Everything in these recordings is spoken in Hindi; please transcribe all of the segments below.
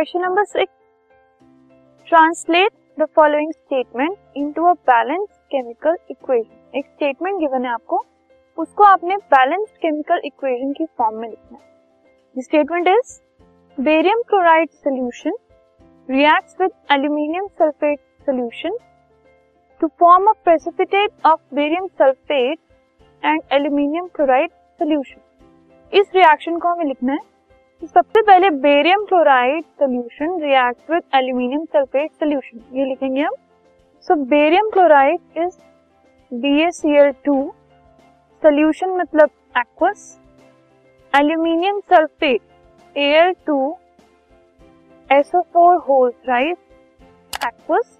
Question number six translate the following statement into a balanced chemical equation एक स्टेटमेंट गिवन है आपको। उसको आपने बैलेंस्ड केमिकल इक्वेशन की फॉर्म में लिखना है। Statement is barium chloride solution reacts with aluminium sulfate solution to form a precipitate of barium sulfate and aluminium chloride solution. इस रिएक्शन को हमें लिखना है। तो सबसे पहले barium chloride solution react with aluminium sulphate solution, ये लिखेंगे हम so barium chloride is BaCl2 solution मतलब aqueous aluminium sulphate Al2 SO4 holes rise aqueous.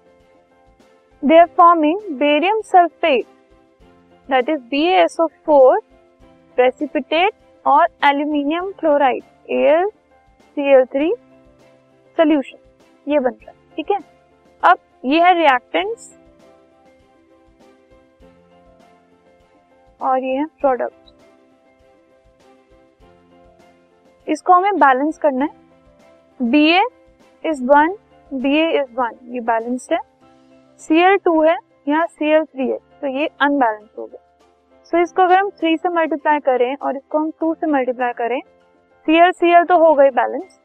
They are forming barium sulfate, that is BaSO4 precipitate और एल्यूमिनियम क्लोराइड AlCl3 सोल्यूशन ये बन रहा है ठीक है? अब ये है रिएक्टेंट्स और ये है प्रोडक्ट इसको हमें बैलेंस करना है। B A is one B A is one ये बैलेंस्ड है। सी एल टू है यहाँ सी एल थ्री है तो ये अनबैलेंस हो गया। सो so, इसको अगर हम थ्री से मल्टीप्लाई करें और इसको हम टू से मल्टीप्लाई करें सी एल सी एल तो हो गई बैलेंस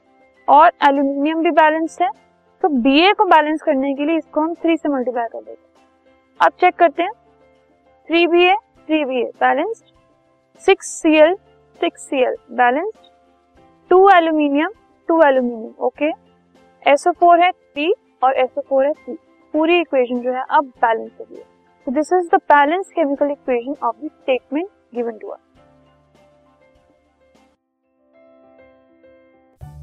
और एल्यूमिनियम भी बैलेंस है तो बी को बैलेंस करने के लिए इसको हम थ्री से मल्टीप्लाई कर देते अब चेक करते हैं। Three B A three B A balanced six C L six C L balanced two aluminium two aluminium okay SO four है थ्री और एसओ फोर है थ्री पूरी इक्वेशन जो है अब बैलेंस हो गई तो this is the balance chemical equation of the statement given to us